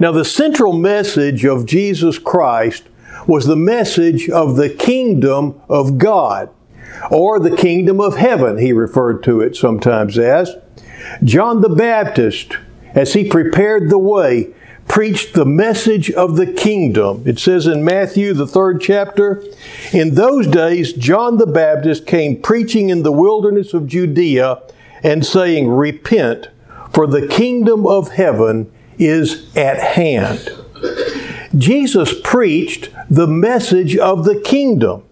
Now, the central message of Jesus Christ was the message of the kingdom of God, or the kingdom of heaven, he referred to it sometimes as. John the Baptist, as he prepared the way, preached the message of the kingdom. It says in Matthew, the third chapter, In those days, John the Baptist came preaching in the wilderness of Judea and saying, Repent, for the kingdom of heaven is at hand. Jesus preached the message of the kingdom.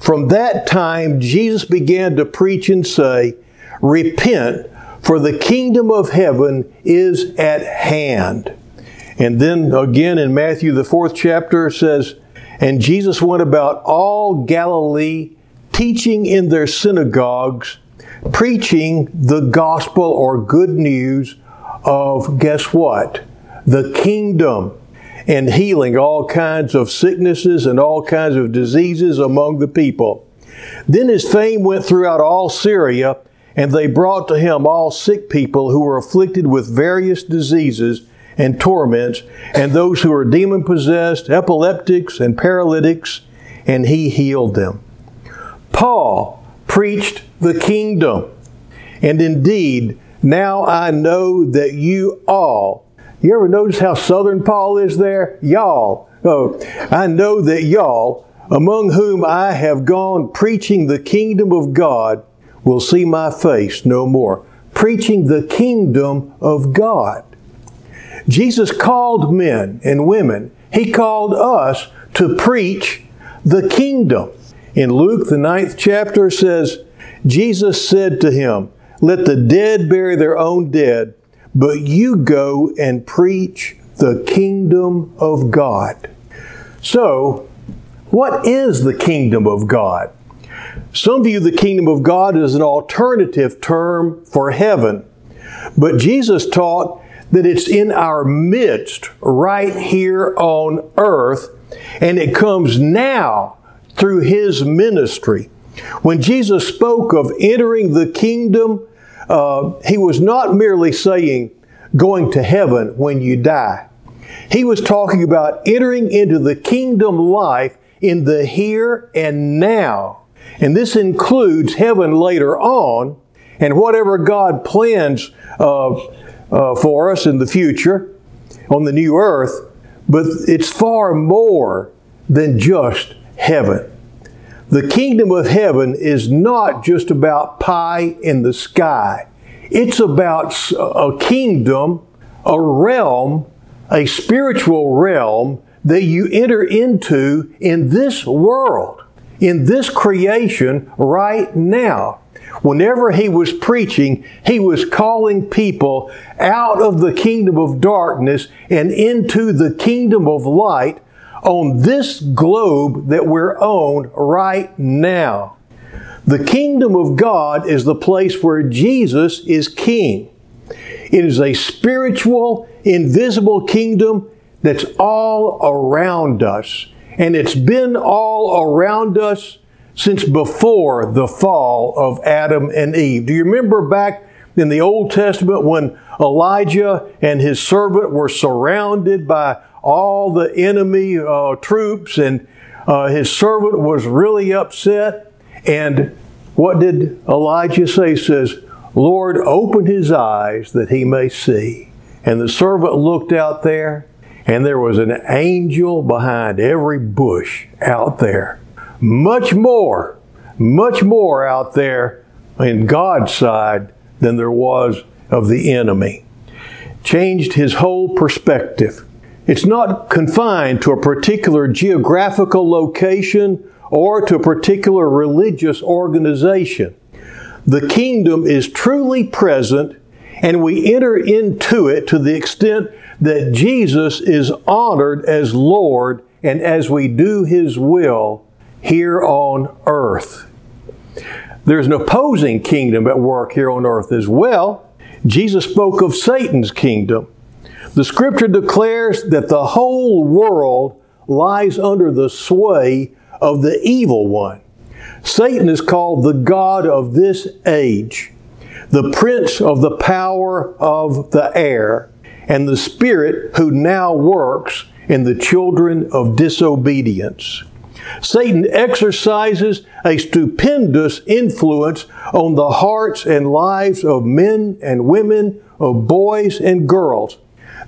From that time, Jesus began to preach and say, Repent, for the kingdom of heaven is at hand. And then again in Matthew, the fourth chapter, says, And Jesus went about all Galilee, teaching in their synagogues, preaching the gospel or good news of, guess what? The kingdom and healing all kinds of sicknesses and all kinds of diseases among the people. Then his fame went throughout all Syria, and they brought to him all sick people who were afflicted with various diseases and torments, and those who were demon possessed, epileptics, and paralytics, and he healed them. Paul preached the kingdom, and indeed, now I know that you all, you ever notice how southern Paul is there? Y'all. Oh, I know that y'all, among whom I have gone preaching the kingdom of God, will see my face no more. Preaching the kingdom of God. Jesus called men and women, He called us to preach the kingdom. In Luke, the ninth chapter says, Jesus said to him, Let the dead bury their own dead, but you go and preach the kingdom of God. So, what is the kingdom of God? Some view the kingdom of God as an alternative term for heaven, but Jesus taught that it's in our midst, right here on earth, and it comes now through His ministry. When Jesus spoke of entering the kingdom, uh, He was not merely saying going to heaven when you die. He was talking about entering into the kingdom life in the here and now. And this includes heaven later on and whatever God plans uh, uh, for us in the future on the new earth, but it's far more than just heaven. The kingdom of heaven is not just about pie in the sky. It's about a kingdom, a realm, a spiritual realm that you enter into in this world, in this creation right now. Whenever he was preaching, he was calling people out of the kingdom of darkness and into the kingdom of light on this globe that we're on right now. The kingdom of God is the place where Jesus is king. It is a spiritual, invisible kingdom that's all around us. And it's been all around us since before the fall of Adam and Eve. Do you remember back in the Old Testament when Elijah and his servant were surrounded by all the enemy uh, troops and uh, his servant was really upset? And what did Elijah say? He says, Lord, open his eyes that he may see. And the servant looked out there, and there was an angel behind every bush out there much more, much more out there in God's side than there was of the enemy. Changed his whole perspective. It's not confined to a particular geographical location or to a particular religious organization. The kingdom is truly present, and we enter into it to the extent that Jesus is honored as Lord, and as we do His will, here on earth. There's an opposing kingdom at work here on earth as well. Jesus spoke of Satan's kingdom. The scripture declares that the whole world lies under the sway of the evil one. Satan is called the God of this age, the prince of the power of the air. and the spirit who now works in the children of disobedience. Satan exercises a stupendous influence on the hearts and lives of men and women, of boys and girls.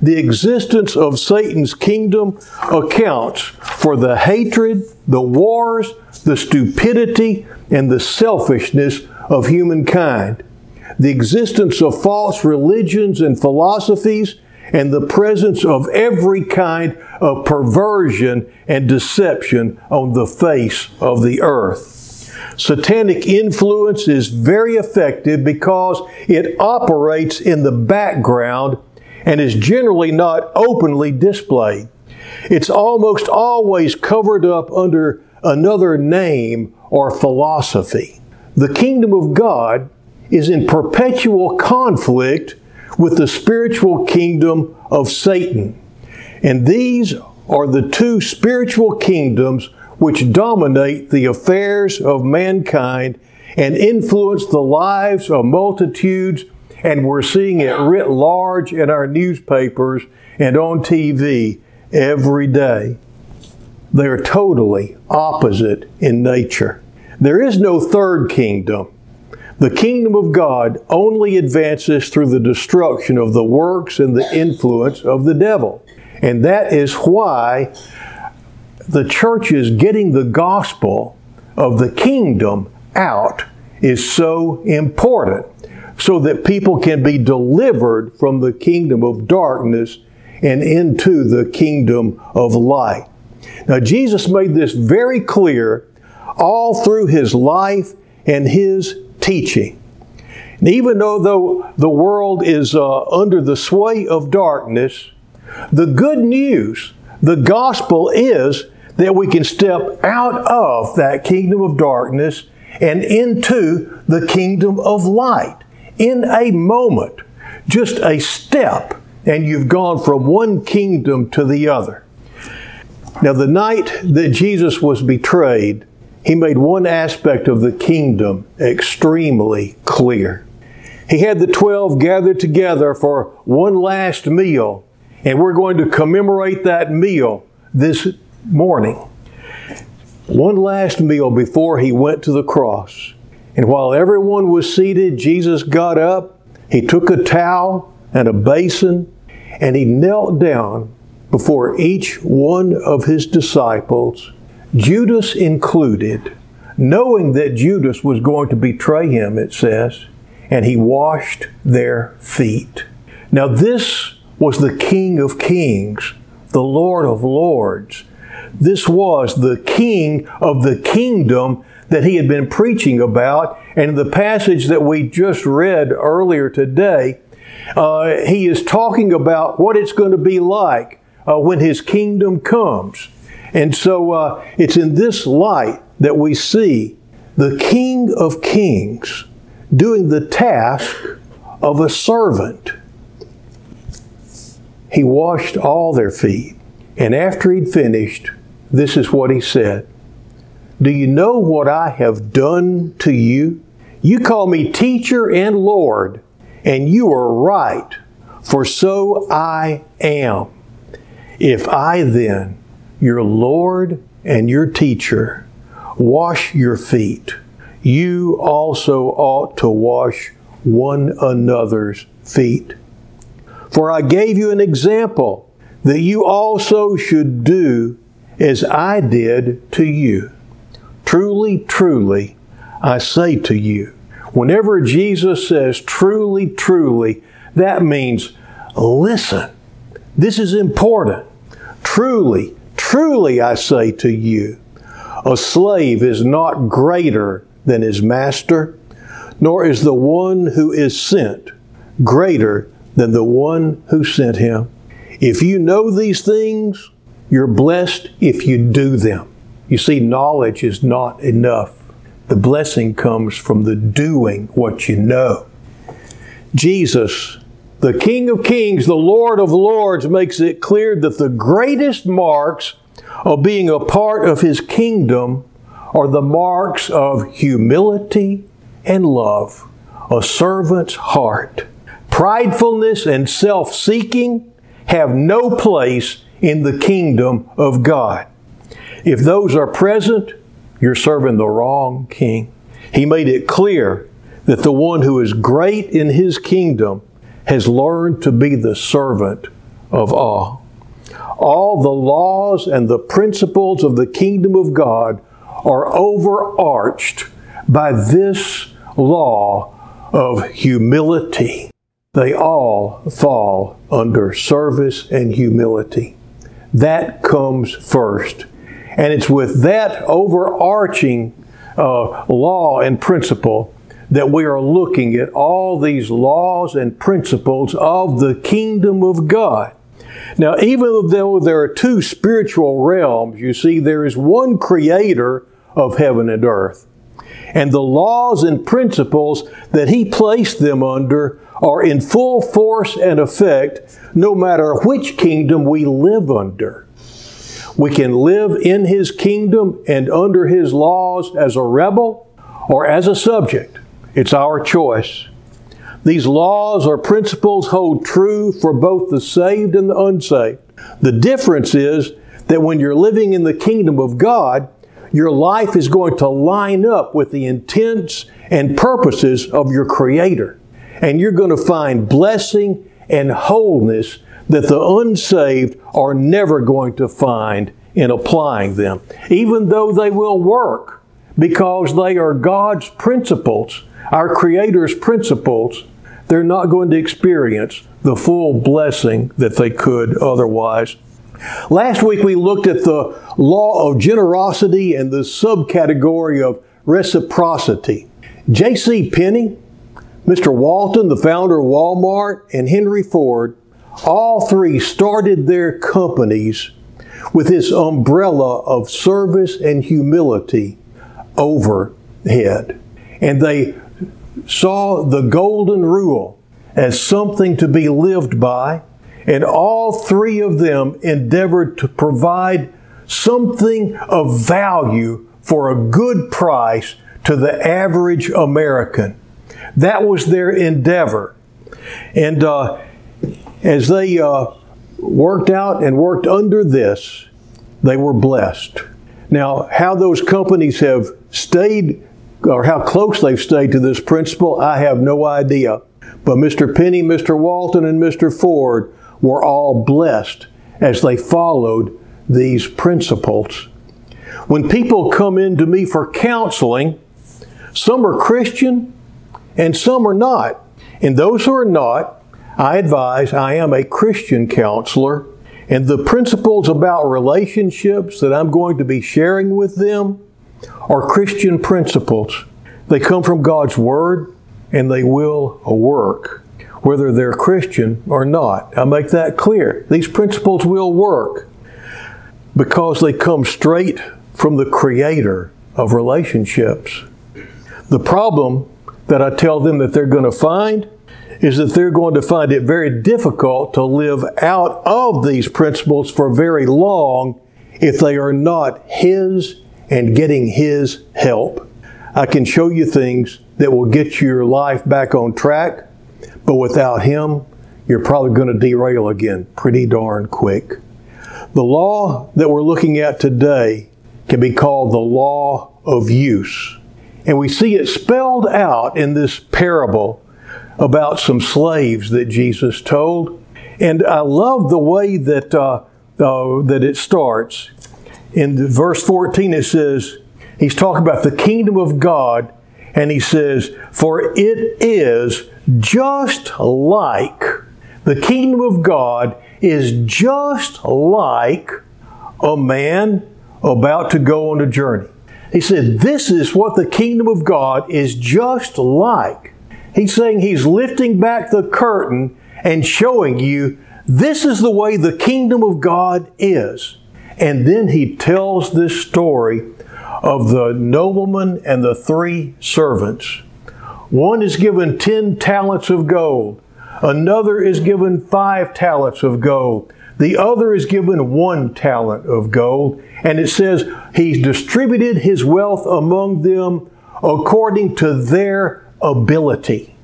The existence of Satan's kingdom accounts for the hatred, the wars, the stupidity, and the selfishness of humankind. The existence of false religions and philosophies and the presence of every kind of perversion and deception on the face of the earth. Satanic influence is very effective because it operates in the background and is generally not openly displayed. It's almost always covered up under another name or philosophy. The kingdom of God is in perpetual conflict with the spiritual kingdom of Satan. And these are the two spiritual kingdoms which dominate the affairs of mankind and influence the lives of multitudes. And we're seeing it writ large in our newspapers and on TV every day. They are totally opposite in nature. There is no third kingdom. The kingdom of God only advances through the destruction of the works and the influence of the devil. And that is why the church is getting the gospel of the kingdom out is so important so that people can be delivered from the kingdom of darkness and into the kingdom of light. Now, Jesus made this very clear all through his life and his teaching. And even though, the world is uh, under the sway of darkness, the good news, the gospel is that we can step out of that kingdom of darkness and into the kingdom of light in a moment, just a step, and you've gone from one kingdom to the other. Now, the night that Jesus was betrayed, he made one aspect of the kingdom extremely clear. He had the 12 gathered together for one last meal, and we're going to commemorate that meal this morning. One last meal before he went to the cross. And while everyone was seated, Jesus got up, he took a towel and a basin, and he knelt down before each one of his disciples Judas included, knowing that Judas was going to betray him, it says, and he washed their feet. Now, this was the King of Kings, the Lord of Lords. This was the King of the kingdom that he had been preaching about. And the passage that we just read earlier today, uh, he is talking about what it's going to be like uh, when his kingdom comes. And so uh, it's in this light that we see the King of Kings doing the task of a servant. He washed all their feet. And after he'd finished, this is what he said Do you know what I have done to you? You call me teacher and Lord, and you are right, for so I am. If I then, your Lord and your teacher, wash your feet. You also ought to wash one another's feet. For I gave you an example that you also should do as I did to you. Truly, truly, I say to you, whenever Jesus says truly, truly, that means listen. This is important. Truly, Truly I say to you, a slave is not greater than his master, nor is the one who is sent greater than the one who sent him. If you know these things, you're blessed if you do them. You see, knowledge is not enough. The blessing comes from the doing what you know. Jesus, the King of Kings, the Lord of Lords, makes it clear that the greatest marks of being a part of His kingdom are the marks of humility and love, a servant's heart. Pridefulness and self seeking have no place in the kingdom of God. If those are present, you're serving the wrong king. He made it clear that the one who is great in his kingdom has learned to be the servant of all. All the laws and the principles of the kingdom of God are overarched by this law of humility. They all fall under service and humility. That comes first. And it's with that overarching uh, law and principle that we are looking at all these laws and principles of the kingdom of God. Now, even though there are two spiritual realms, you see, there is one creator of heaven and earth. And the laws and principles that he placed them under are in full force and effect no matter which kingdom we live under. We can live in his kingdom and under his laws as a rebel or as a subject. It's our choice. These laws or principles hold true for both the saved and the unsaved. The difference is that when you're living in the kingdom of God, your life is going to line up with the intents and purposes of your Creator. And you're going to find blessing and wholeness that the unsaved are never going to find in applying them, even though they will work because they are God's principles our Creator's principles, they're not going to experience the full blessing that they could otherwise. Last week we looked at the law of generosity and the subcategory of reciprocity. J.C. Penney, Mr. Walton, the founder of Walmart, and Henry Ford, all three started their companies with this umbrella of service and humility overhead. And they saw the golden rule as something to be lived by, and all three of them endeavored to provide something of value for a good price to the average American. That was their endeavor. And uh, as they uh, worked out and worked under this, they were blessed. Now, how those companies have stayed or how close they've stayed to this principle, I have no idea. But Mr. Penney, Mr. Walton, and Mr. Ford were all blessed as they followed these principles. When people come in to me for counseling, some are Christian and some are not. And those who are not, I advise I am a Christian counselor, and the principles about relationships that I'm going to be sharing with them are Christian principles. They come from God's Word and they will work, whether they're Christian or not. I make that clear. These principles will work because they come straight from the Creator of relationships. The problem that I tell them that they're going to find is that they're going to find it very difficult to live out of these principles for very long if they are not His and getting His help. I can show you things that will get your life back on track, but without Him, you're probably going to derail again pretty darn quick. The law that we're looking at today can be called the law of use. And we see it spelled out in this parable about some slaves that Jesus told. And I love the way that, uh, uh, that it starts in verse 14 it says, he's talking about the kingdom of God, and he says, For it is just like, the kingdom of God is just like a man about to go on a journey. He said, This is what the kingdom of God is just like. He's saying he's lifting back the curtain and showing you this is the way the kingdom of God is. And then he tells this story of the nobleman and the three servants. One is given 10 talents of gold, another is given five talents of gold, the other is given one talent of gold. And it says, He distributed his wealth among them according to their ability.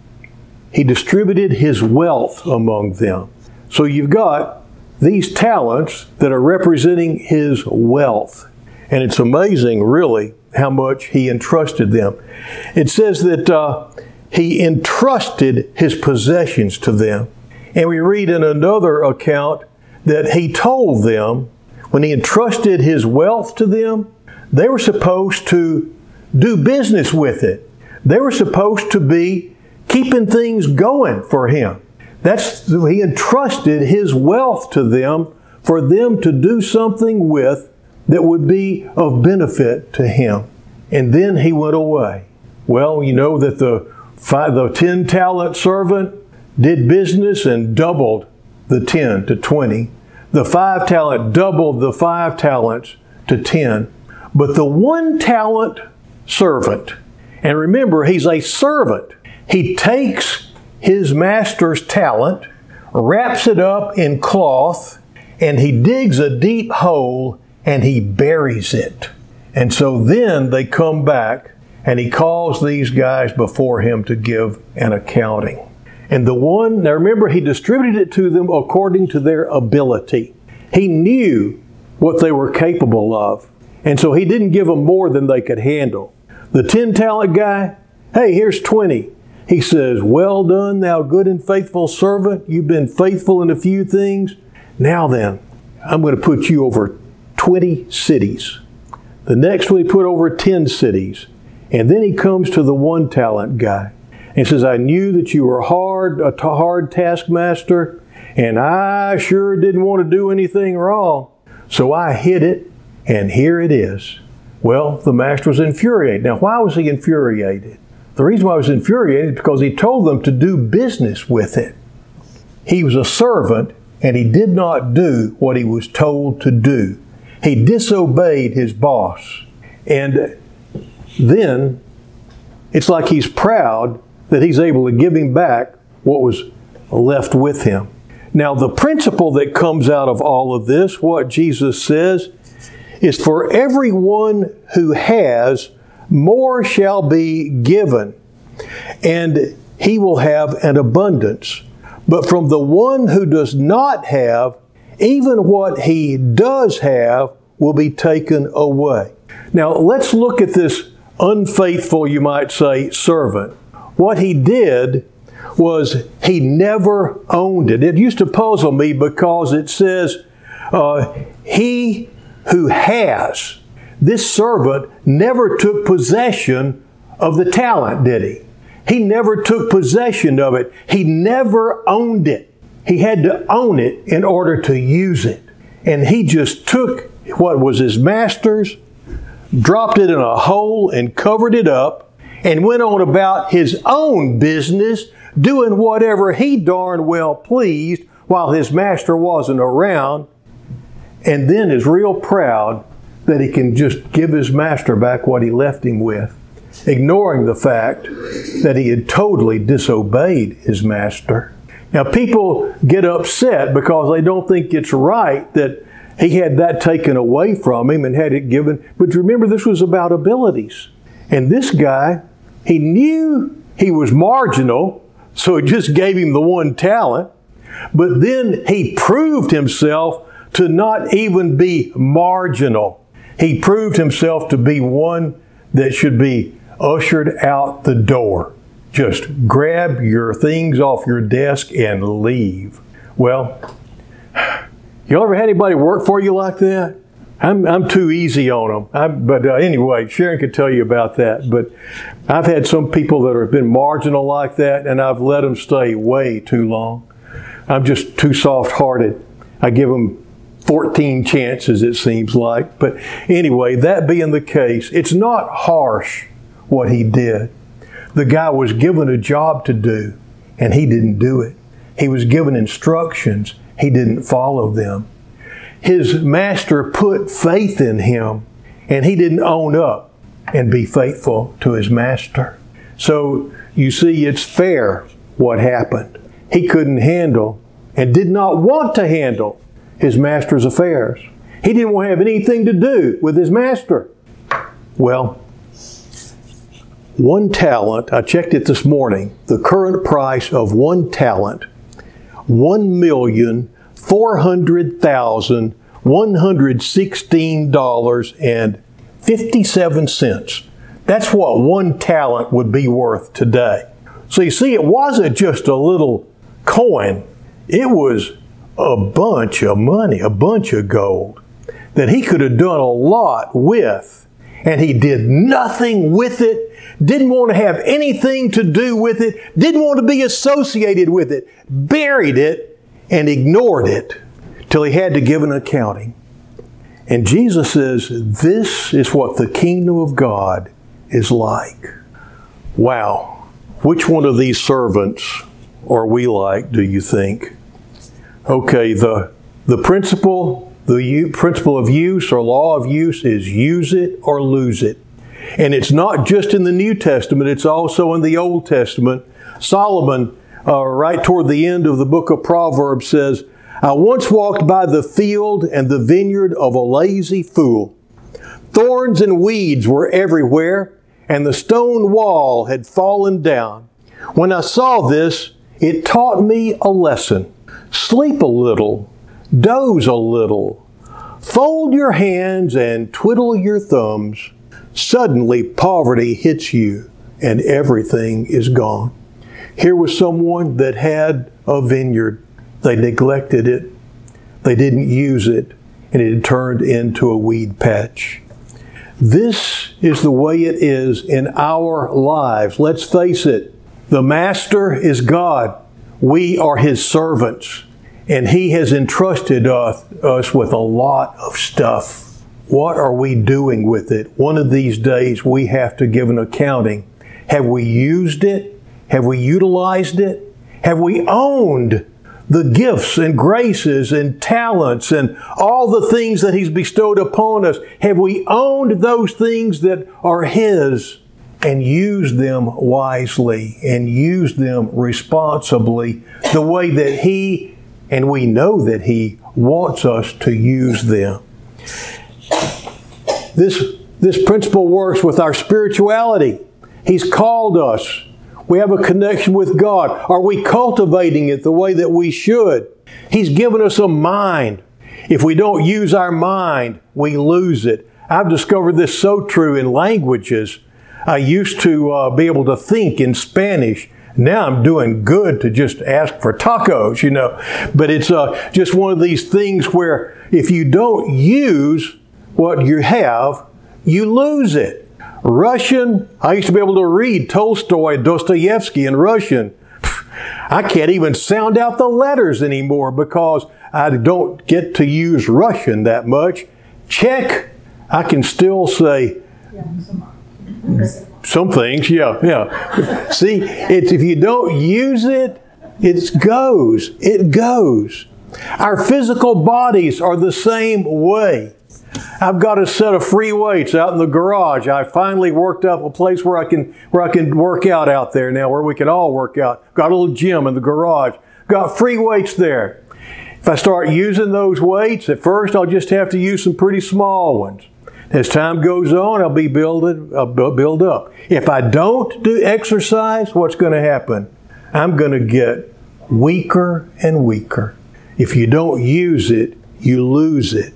He distributed his wealth among them. So you've got these talents that are representing his wealth. And it's amazing, really, how much he entrusted them. It says that uh, he entrusted his possessions to them. And we read in another account that he told them, when he entrusted his wealth to them, they were supposed to do business with it. They were supposed to be keeping things going for him. That's he entrusted his wealth to them for them to do something with that would be of benefit to him. And then he went away. Well, you know that the five, the 10 talent servant did business and doubled the 10 to 20. The 5 talent doubled the 5 talents to 10. But the 1 talent servant, and remember, he's a servant. He takes his master's talent, wraps it up in cloth, and he digs a deep hole and he buries it. And so then they come back and he calls these guys before him to give an accounting. And the one, now remember, he distributed it to them according to their ability. He knew what they were capable of. And so he didn't give them more than they could handle. The 10 talent guy, hey, here's 20. He says, Well done, thou good and faithful servant. You've been faithful in a few things. Now then, I'm going to put you over 20 cities. The next one he put over 10 cities. And then he comes to the one talent guy and says, I knew that you were hard, a hard taskmaster, and I sure didn't want to do anything wrong. So I hid it, and here it is. Well, the master was infuriated. Now, why was he infuriated? The reason why he was infuriated is because he told them to do business with it. He was a servant, and he did not do what he was told to do. He disobeyed his boss. And then it's like he's proud that he's able to give him back what was left with him. Now, the principle that comes out of all of this, what Jesus says, is for everyone who has, more shall be given, and he will have an abundance. But from the one who does not have, even what he does have will be taken away. Now, let's look at this unfaithful, you might say, servant. What he did was he never owned it. It used to puzzle me because it says, uh, he who has, this servant never took possession of the talent, did he? He never took possession of it. He never owned it. He had to own it in order to use it. And he just took what was his master's, dropped it in a hole and covered it up, and went on about his own business, doing whatever he darn well pleased while his master wasn't around, and then is real proud that he can just give his master back what he left him with, ignoring the fact that he had totally disobeyed his master. Now, people get upset because they don't think it's right that he had that taken away from him and had it given. But remember, this was about abilities. And this guy, he knew he was marginal, so he just gave him the one talent. But then he proved himself to not even be marginal. He proved himself to be one that should be ushered out the door. Just grab your things off your desk and leave. Well, you ever had anybody work for you like that? I'm, I'm too easy on them. I, but uh, anyway, Sharon could tell you about that. But I've had some people that have been marginal like that, and I've let them stay way too long. I'm just too soft hearted. I give them 14 chances, it seems like. But anyway, that being the case, it's not harsh what he did. The guy was given a job to do, and he didn't do it. He was given instructions he didn't follow them. His master put faith in him, and he didn't own up and be faithful to his master. So you see, it's fair what happened. He couldn't handle and did not want to handle his master's affairs. He didn't want to have anything to do with his master. Well, one talent, I checked it this morning, the current price of one talent one million $400,116.57. That's what one talent would be worth today. So you see, it wasn't just a little coin, it was a bunch of money, a bunch of gold that he could have done a lot with. And he did nothing with it, didn't want to have anything to do with it, didn't want to be associated with it, buried it, and ignored it till he had to give an accounting. And Jesus says, This is what the kingdom of God is like. Wow. Which one of these servants are we like, do you think? Okay, the, the principle, the principle of use or law of use is use it or lose it. And it's not just in the New Testament, it's also in the Old Testament. Solomon, uh, right toward the end of the book of Proverbs, says, I once walked by the field and the vineyard of a lazy fool. Thorns and weeds were everywhere, and the stone wall had fallen down. When I saw this, it taught me a lesson. Sleep a little, doze a little, fold your hands and twiddle your thumbs. Suddenly, poverty hits you and everything is gone. Here was someone that had a vineyard they neglected it, they didn't use it, and it turned into a weed patch. This is the way it is in our lives. Let's face it, the Master is God. We are His servants, and He has entrusted us, us with a lot of stuff. What are we doing with it? One of these days we have to give an accounting. Have we used it? Have we utilized it? Have we owned the gifts and graces and talents and all the things that He's bestowed upon us? Have we owned those things that are His and use them wisely and use them responsibly the way that He and we know that He wants us to use them? This, this principle works with our spirituality. He's called us we have a connection with God. Are we cultivating it the way that we should? He's given us a mind. If we don't use our mind, we lose it. I've discovered this so true in languages. I used to uh, be able to think in Spanish. Now I'm doing good to just ask for tacos, you know. But it's uh, just one of these things where if you don't use what you have, you lose it. Russian, I used to be able to read Tolstoy, Dostoevsky in Russian. I can't even sound out the letters anymore because I don't get to use Russian that much. Czech, I can still say some things, yeah, yeah. See, it's if you don't use it, it goes. It goes. Our physical bodies are the same way. I've got a set of free weights out in the garage. I finally worked up a place where I can where I can work out out there now, where we can all work out. Got a little gym in the garage. Got free weights there. If I start using those weights, at first I'll just have to use some pretty small ones. As time goes on, I'll be builded, I'll build up. If I don't do exercise, what's going to happen? I'm going to get weaker and weaker. If you don't use it, you lose it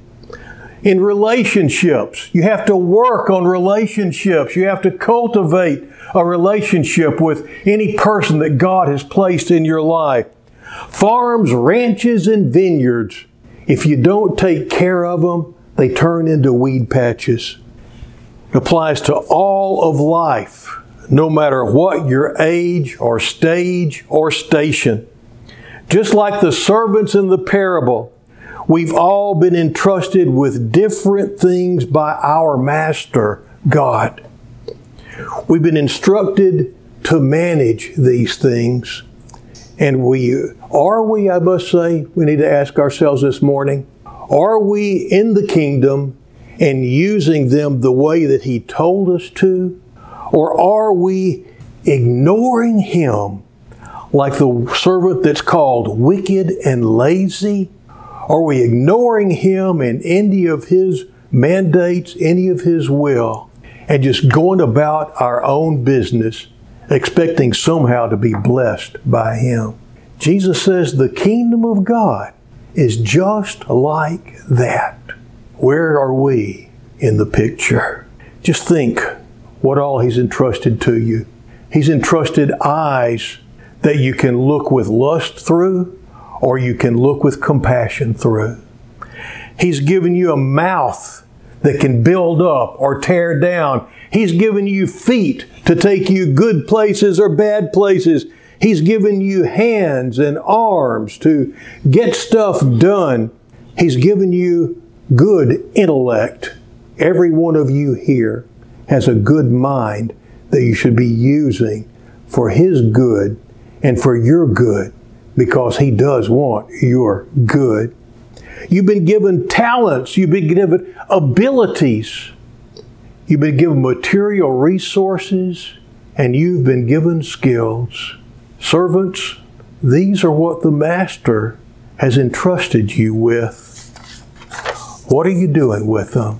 in relationships. You have to work on relationships. You have to cultivate a relationship with any person that God has placed in your life. Farms, ranches, and vineyards, if you don't take care of them, they turn into weed patches. It applies to all of life, no matter what your age or stage or station. Just like the servants in the parable, We've all been entrusted with different things by our Master, God. We've been instructed to manage these things. And we are we, I must say, we need to ask ourselves this morning, are we in the kingdom and using them the way that He told us to? Or are we ignoring Him like the servant that's called wicked and lazy? Are we ignoring Him and any of His mandates, any of His will, and just going about our own business, expecting somehow to be blessed by Him? Jesus says the kingdom of God is just like that. Where are we in the picture? Just think what all He's entrusted to you. He's entrusted eyes that you can look with lust through or you can look with compassion through. He's given you a mouth that can build up or tear down. He's given you feet to take you good places or bad places. He's given you hands and arms to get stuff done. He's given you good intellect. Every one of you here has a good mind that you should be using for His good and for your good because He does want your good. You've been given talents, you've been given abilities, you've been given material resources, and you've been given skills. Servants, these are what the Master has entrusted you with. What are you doing with them?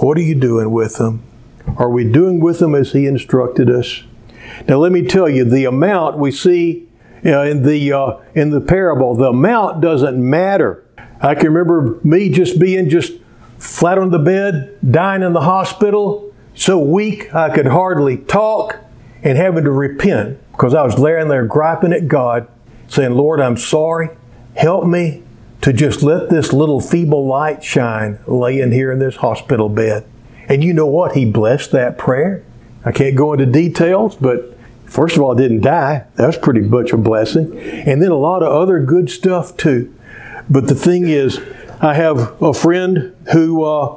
What are you doing with them? Are we doing with them as He instructed us? Now, let me tell you, the amount we see in the uh, in the parable, the amount doesn't matter. I can remember me just being just flat on the bed, dying in the hospital, so weak I could hardly talk, and having to repent because I was laying there griping at God, saying, "Lord, I'm sorry. Help me to just let this little feeble light shine, laying here in this hospital bed." And you know what? He blessed that prayer. I can't go into details, but first of all, I didn't die. That was pretty much a blessing. And then a lot of other good stuff too. But the thing is, I have a friend who uh,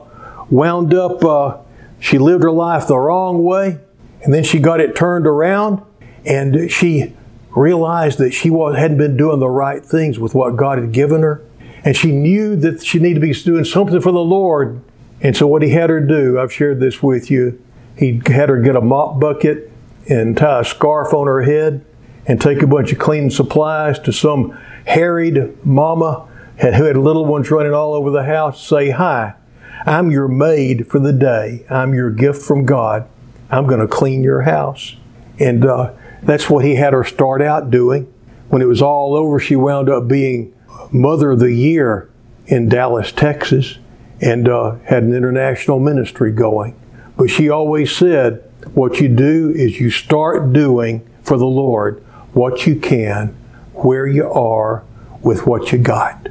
wound up, uh, she lived her life the wrong way, and then she got it turned around, and she realized that she was, hadn't been doing the right things with what God had given her. And she knew that she needed to be doing something for the Lord. And so, what he had her do, I've shared this with you, he had her get a mop bucket and tie a scarf on her head and take a bunch of cleaning supplies to some harried mama who had little ones running all over the house. Say, Hi, I'm your maid for the day. I'm your gift from God. I'm going to clean your house. And uh, that's what he had her start out doing. When it was all over, she wound up being Mother of the Year in Dallas, Texas, and uh, had an international ministry going. But she always said, what you do is you start doing for the Lord what you can, where you are, with what you got.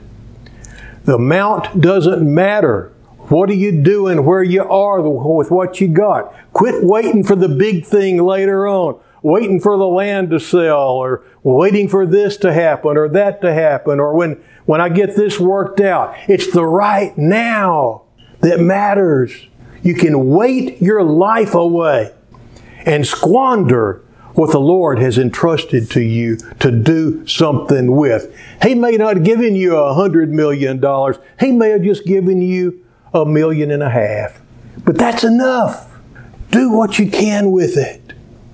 The amount doesn't matter. What are you doing where you are with what you got? Quit waiting for the big thing later on, waiting for the land to sell, or waiting for this to happen or that to happen, or when, when I get this worked out. It's the right now that matters. You can wait your life away and squander what the Lord has entrusted to you to do something with. He may not have given you a hundred million dollars. He may have just given you a million and a half. But that's enough. Do what you can with it.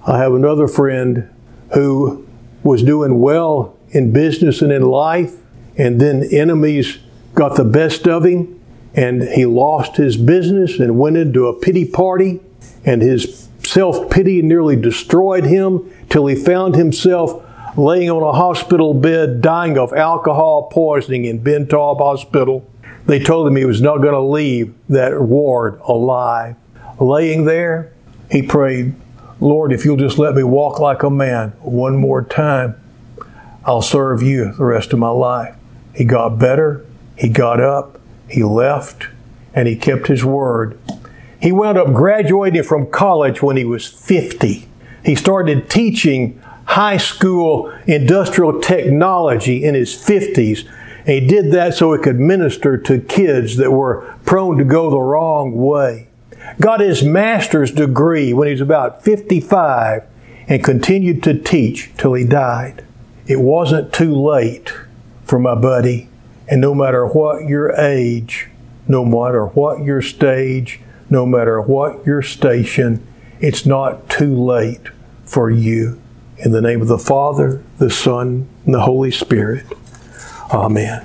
I have another friend who was doing well in business and in life, and then enemies got the best of him and he lost his business and went into a pity party, and his self pity nearly destroyed him till he found himself laying on a hospital bed dying of alcohol poisoning in Ben Taub Hospital. They told him he was not going to leave that ward alive. Laying there, he prayed, Lord, if you'll just let me walk like a man one more time, I'll serve you the rest of my life. He got better, he got up, he left and he kept his word. He wound up graduating from college when he was 50. He started teaching high school industrial technology in his 50s. And he did that so he could minister to kids that were prone to go the wrong way. Got his master's degree when he was about 55 and continued to teach till he died. It wasn't too late for my buddy. And no matter what your age, no matter what your stage, no matter what your station, it's not too late for you. In the name of the Father, the Son, and the Holy Spirit. Amen.